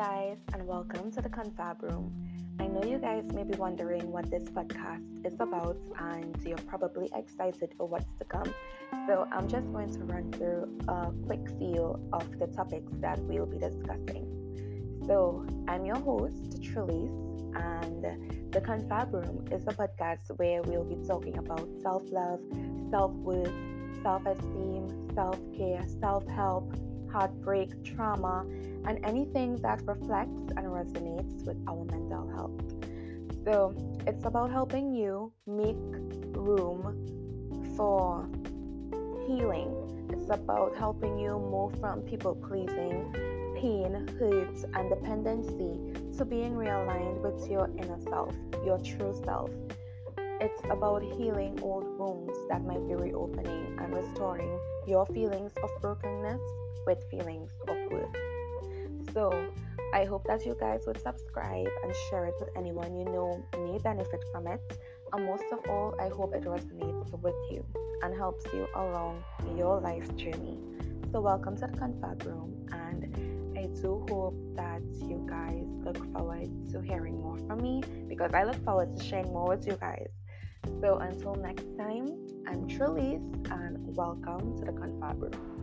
guys, and welcome to the Confab Room. I know you guys may be wondering what this podcast is about, and you're probably excited for what's to come. So, I'm just going to run through a quick feel of the topics that we'll be discussing. So, I'm your host, Trilice, and the Confab Room is a podcast where we'll be talking about self love, self worth, self esteem, self care, self help heartbreak, trauma, and anything that reflects and resonates with our mental health. So, it's about helping you make room for healing. It's about helping you move from people pleasing, pain, hurt, and dependency to being realigned with your inner self, your true self. It's about healing old wounds that might be reopening and restoring your feelings of brokenness with feelings of worth. So, I hope that you guys would subscribe and share it with anyone you know may benefit from it. And most of all, I hope it resonates with you and helps you along your life's journey. So, welcome to the Confab Room, and I do hope that you guys look forward to hearing more from me because I look forward to sharing more with you guys. So, until next time, I'm Trilice, and welcome to the Confab Room.